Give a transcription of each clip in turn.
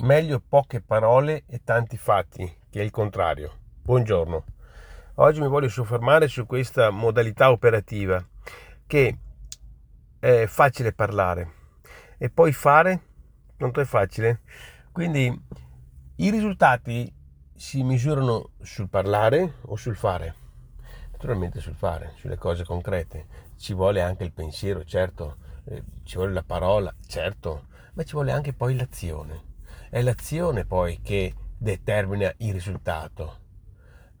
Meglio poche parole e tanti fatti che il contrario. Buongiorno. Oggi mi voglio soffermare su questa modalità operativa che è facile parlare e poi fare non è facile. Quindi i risultati si misurano sul parlare o sul fare? Naturalmente sul fare, sulle cose concrete. Ci vuole anche il pensiero, certo, eh, ci vuole la parola, certo, ma ci vuole anche poi l'azione è l'azione poi che determina il risultato.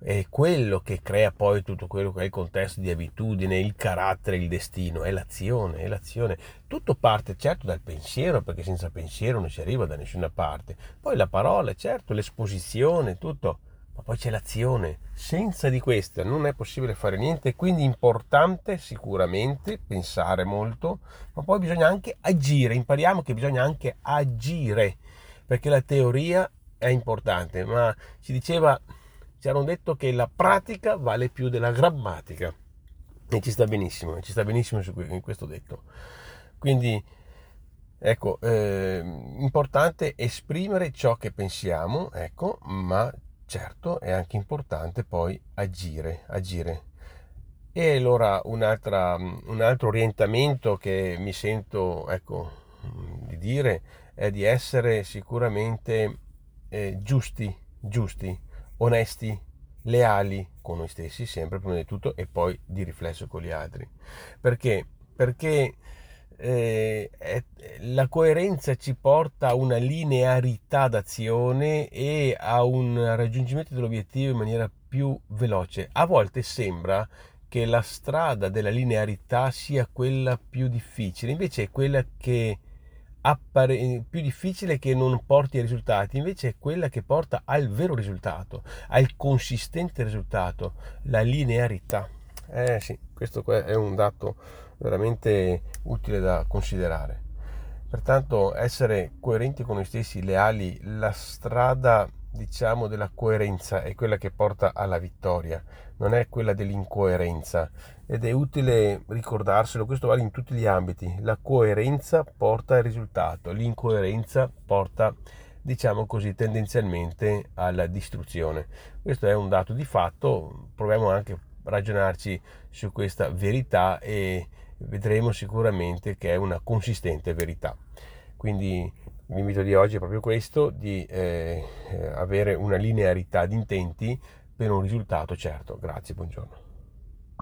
È quello che crea poi tutto quello che è il contesto di abitudine, il carattere, il destino, è l'azione, è l'azione. Tutto parte certo dal pensiero, perché senza pensiero non si arriva da nessuna parte. Poi la parola, certo, l'esposizione, tutto, ma poi c'è l'azione. Senza di questa non è possibile fare niente, quindi è importante sicuramente pensare molto, ma poi bisogna anche agire. Impariamo che bisogna anche agire perché la teoria è importante, ma si diceva, ci hanno detto che la pratica vale più della grammatica e ci sta benissimo, ci sta benissimo in questo detto. Quindi ecco, eh, importante esprimere ciò che pensiamo, ecco, ma certo è anche importante poi agire, agire. E allora un altro orientamento che mi sento, ecco, di dire è di essere sicuramente eh, giusti, giusti, onesti, leali con noi stessi, sempre prima di tutto, e poi di riflesso con gli altri. Perché? Perché eh, è, la coerenza ci porta a una linearità d'azione e a un raggiungimento dell'obiettivo in maniera più veloce. A volte sembra che la strada della linearità sia quella più difficile, invece è quella che appare- più difficile che non porti ai risultati, invece è quella che porta al vero risultato, al consistente risultato, la linearità. Eh sì, questo è un dato veramente utile da considerare. Pertanto essere coerenti con noi stessi, leali, la strada diciamo della coerenza è quella che porta alla vittoria, non è quella dell'incoerenza ed è utile ricordarselo, questo vale in tutti gli ambiti, la coerenza porta al risultato, l'incoerenza porta diciamo così tendenzialmente alla distruzione. Questo è un dato di fatto, proviamo anche a ragionarci su questa verità e vedremo sicuramente che è una consistente verità. Quindi L'invito di oggi è proprio questo, di eh, avere una linearità di intenti per un risultato certo. Grazie, buongiorno.